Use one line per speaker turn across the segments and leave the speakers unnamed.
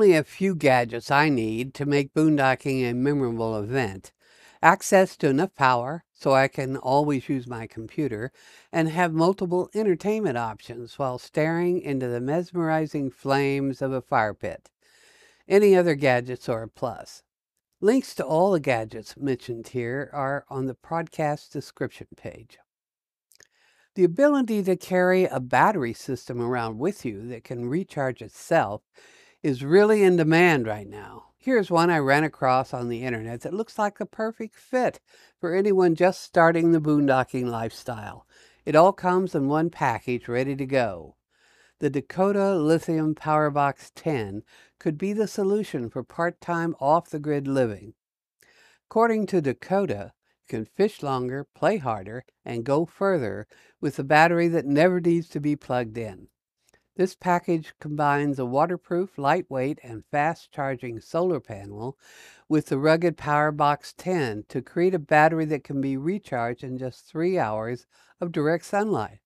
Only a few gadgets I need to make boondocking a memorable event. Access to enough power so I can always use my computer and have multiple entertainment options while staring into the mesmerizing flames of a fire pit. Any other gadgets are a plus. Links to all the gadgets mentioned here are on the podcast description page. The ability to carry a battery system around with you that can recharge itself is really in demand right now. Here's one I ran across on the internet that looks like a perfect fit for anyone just starting the boondocking lifestyle. It all comes in one package ready to go. The Dakota Lithium Powerbox 10 could be the solution for part time off the grid living. According to Dakota, you can fish longer, play harder, and go further with a battery that never needs to be plugged in. This package combines a waterproof, lightweight, and fast charging solar panel with the rugged PowerBox 10 to create a battery that can be recharged in just three hours of direct sunlight.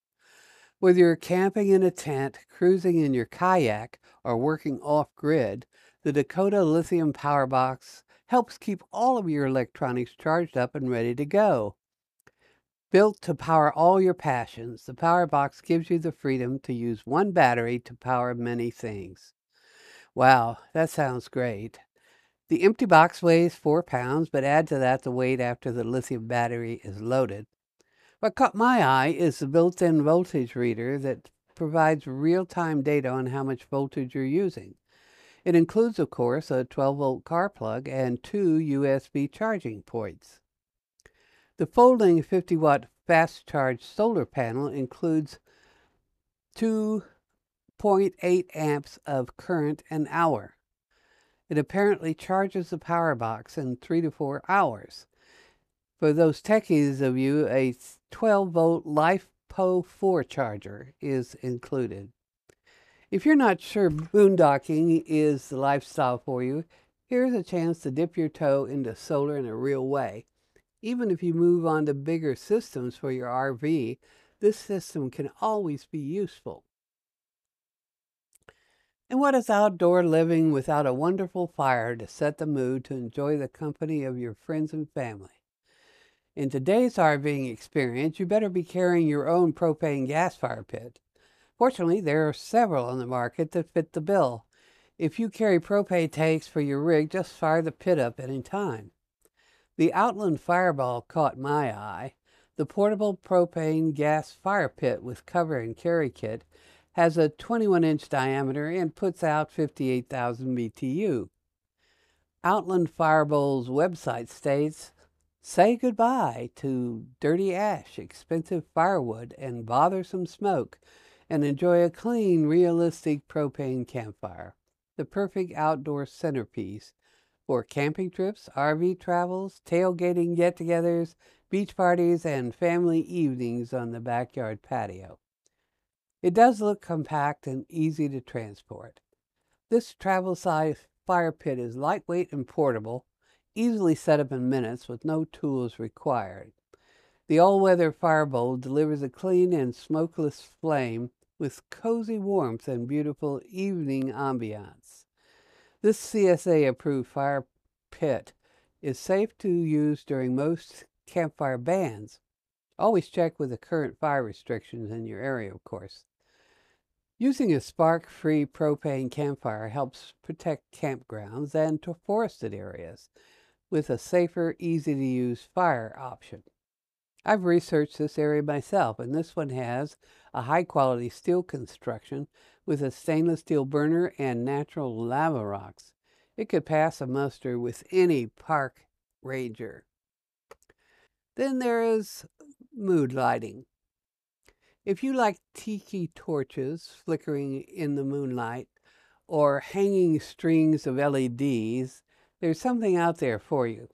Whether you're camping in a tent, cruising in your kayak, or working off grid, the Dakota Lithium PowerBox helps keep all of your electronics charged up and ready to go. Built to power all your passions, the Power Box gives you the freedom to use one battery to power many things. Wow, that sounds great. The empty box weighs 4 pounds, but add to that the weight after the lithium battery is loaded. What caught my eye is the built in voltage reader that provides real time data on how much voltage you're using. It includes, of course, a 12 volt car plug and two USB charging ports. The folding 50 watt fast charge solar panel includes 2.8 amps of current an hour. It apparently charges the power box in three to four hours. For those techies of you, a 12 volt LiFePO 4 charger is included. If you're not sure boondocking is the lifestyle for you, here's a chance to dip your toe into solar in a real way. Even if you move on to bigger systems for your RV, this system can always be useful. And what is outdoor living without a wonderful fire to set the mood to enjoy the company of your friends and family? In today's RVing experience, you better be carrying your own propane gas fire pit. Fortunately, there are several on the market that fit the bill. If you carry propane tanks for your rig, just fire the pit up any time. The Outland Firebowl caught my eye. The portable propane gas fire pit with cover and carry kit has a 21 inch diameter and puts out 58,000 BTU. Outland Firebowl's website states Say goodbye to dirty ash, expensive firewood, and bothersome smoke, and enjoy a clean, realistic propane campfire, the perfect outdoor centerpiece for camping trips, RV travels, tailgating get togethers, beach parties, and family evenings on the backyard patio. It does look compact and easy to transport. This travel size fire pit is lightweight and portable, easily set up in minutes with no tools required. The all weather fire bowl delivers a clean and smokeless flame with cozy warmth and beautiful evening ambiance. This CSA approved fire pit is safe to use during most campfire bans. Always check with the current fire restrictions in your area, of course. Using a spark free propane campfire helps protect campgrounds and forested areas with a safer, easy to use fire option. I've researched this area myself, and this one has a high quality steel construction with a stainless steel burner and natural lava rocks. It could pass a muster with any park ranger. Then there is mood lighting. If you like tiki torches flickering in the moonlight, or hanging strings of LEDs, there's something out there for you.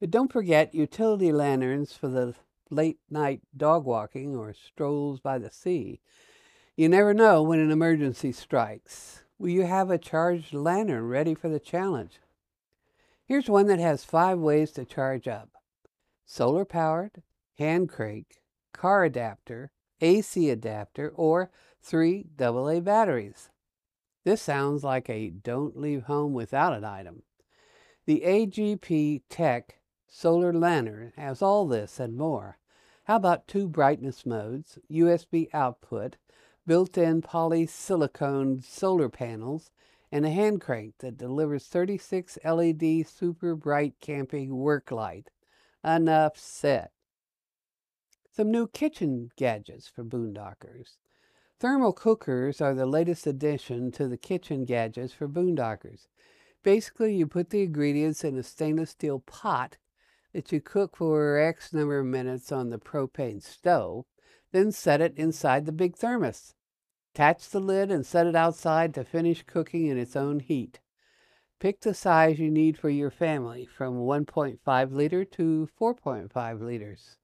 But don't forget utility lanterns for the late night dog walking or strolls by the sea. You never know when an emergency strikes. Will you have a charged lantern ready for the challenge? Here's one that has five ways to charge up solar powered, hand crank, car adapter, AC adapter, or three AA batteries. This sounds like a don't leave home without an item. The AGP Tech Solar Lantern has all this and more. How about two brightness modes, USB output, built-in polysilicon solar panels, and a hand crank that delivers 36 LED super bright camping work light. Enough said. Some new kitchen gadgets for boondockers. Thermal cookers are the latest addition to the kitchen gadgets for boondockers. Basically, you put the ingredients in a stainless steel pot that you cook for X number of minutes on the propane stove, then set it inside the big thermos. Attach the lid and set it outside to finish cooking in its own heat. Pick the size you need for your family, from 1.5 liter to 4.5 liters.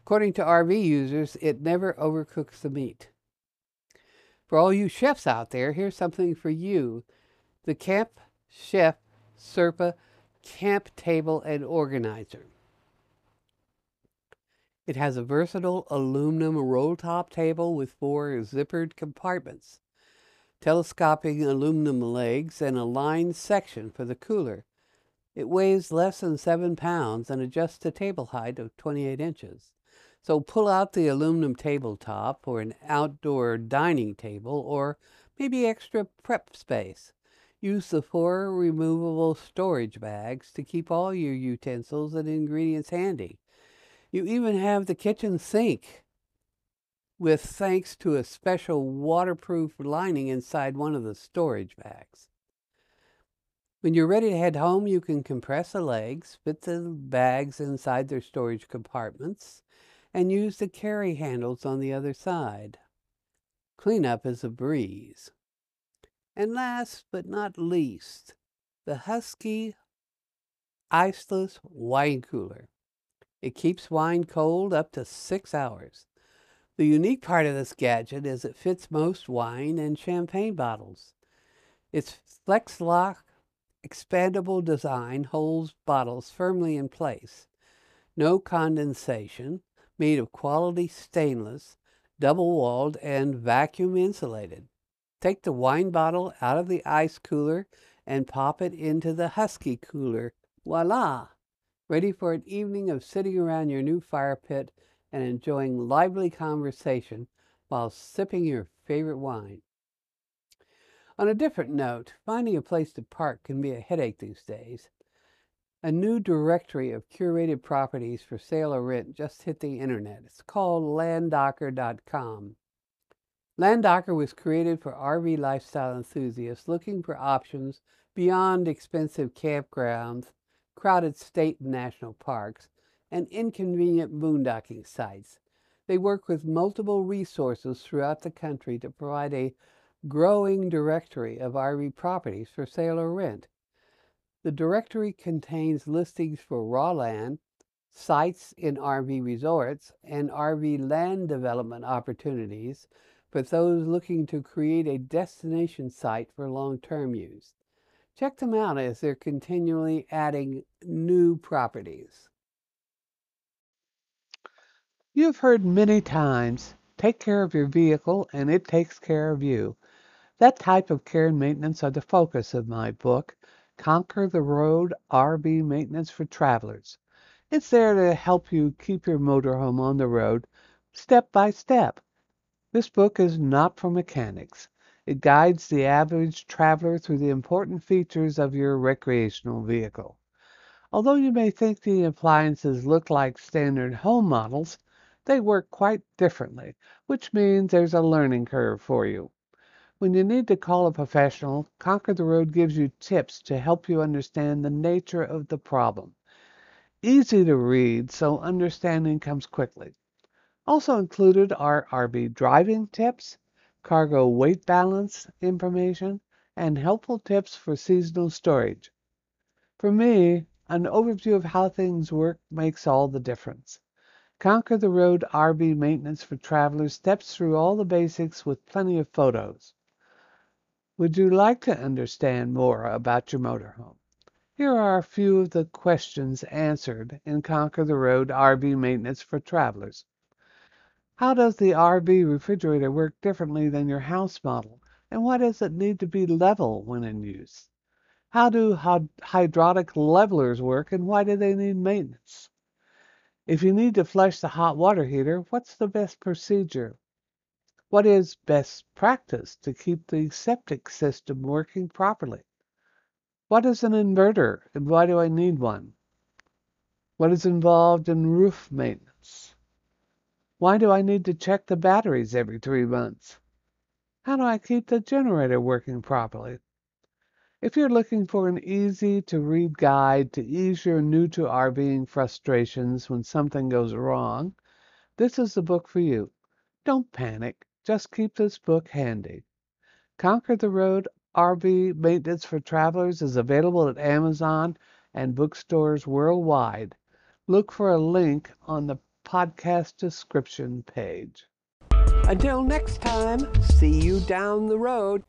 According to RV users, it never overcooks the meat. For all you chefs out there, here's something for you. The Camp Chef Sherpa Camp Table and Organizer. It has a versatile aluminum roll top table with four zippered compartments, telescoping aluminum legs, and a lined section for the cooler. It weighs less than 7 pounds and adjusts to table height of 28 inches. So pull out the aluminum tabletop or an outdoor dining table or maybe extra prep space. Use the four removable storage bags to keep all your utensils and ingredients handy. You even have the kitchen sink with thanks to a special waterproof lining inside one of the storage bags. When you're ready to head home, you can compress the legs, fit the bags inside their storage compartments, and use the carry handles on the other side. Cleanup is a breeze. And last but not least, the Huski Iceless Wine Cooler. It keeps wine cold up to six hours. The unique part of this gadget is it fits most wine and champagne bottles. Its flex lock expandable design holds bottles firmly in place. No condensation, made of quality stainless, double walled, and vacuum insulated. Take the wine bottle out of the ice cooler and pop it into the Huski cooler. Voila! Ready for an evening of sitting around your new fire pit and enjoying lively conversation while sipping your favorite wine. On a different note, finding a place to park can be a headache these days. A new directory of curated properties for sale or rent just hit the internet. It's called landdocker.com. Landdocker was created for RV lifestyle enthusiasts looking for options beyond expensive campgrounds, crowded state and national parks, and inconvenient boondocking sites. They work with multiple resources throughout the country to provide a growing directory of RV properties for sale or rent. The directory contains listings for raw land, sites in RV resorts, and RV land development opportunities for those looking to create a destination site for long-term use. Check them out as they're continually adding new properties. You've heard many times, take care of your vehicle and it takes care of you. That type of care and maintenance are the focus of my book, Conquer the Road RV Maintenance for Travelers. It's there to help you keep your motorhome on the road step by step. This book is not for mechanics. It guides the average traveler through the important features of your recreational vehicle. Although you may think the appliances look like standard home models, they work quite differently, which means there's a learning curve for you. When you need to call a professional, Conquer the Road gives you tips to help you understand the nature of the problem. Easy to read, so understanding comes quickly. Also included are RV driving tips, cargo weight balance information,
and helpful tips for seasonal storage. For me, an overview of how things work makes all the difference. Conquer the Road RV Maintenance for Travelers steps through all the basics with plenty of photos. Would you like to understand more about your motorhome? Here are a few of the questions answered in Conquer the Road RV Maintenance for Travelers. How does the RV refrigerator work differently than your house model? And why does it need to be level when in use? How do hydraulic levelers work and why do they need maintenance? If you need to flush the hot water heater, what's the best procedure? What is best practice to keep the septic system working properly? What is an inverter and why do I need one? What is involved in roof maintenance? Why do I need to check the batteries every three months? How do I keep the generator working properly? If you're looking for an easy to read guide to ease your new to RVing frustrations when something goes wrong, this is the book for you. Don't panic, just keep this book handy. Conquer the Road RV Maintenance for Travelers is available at Amazon and bookstores worldwide. Look for a link on the podcast description page.
Until next time, see you down the road.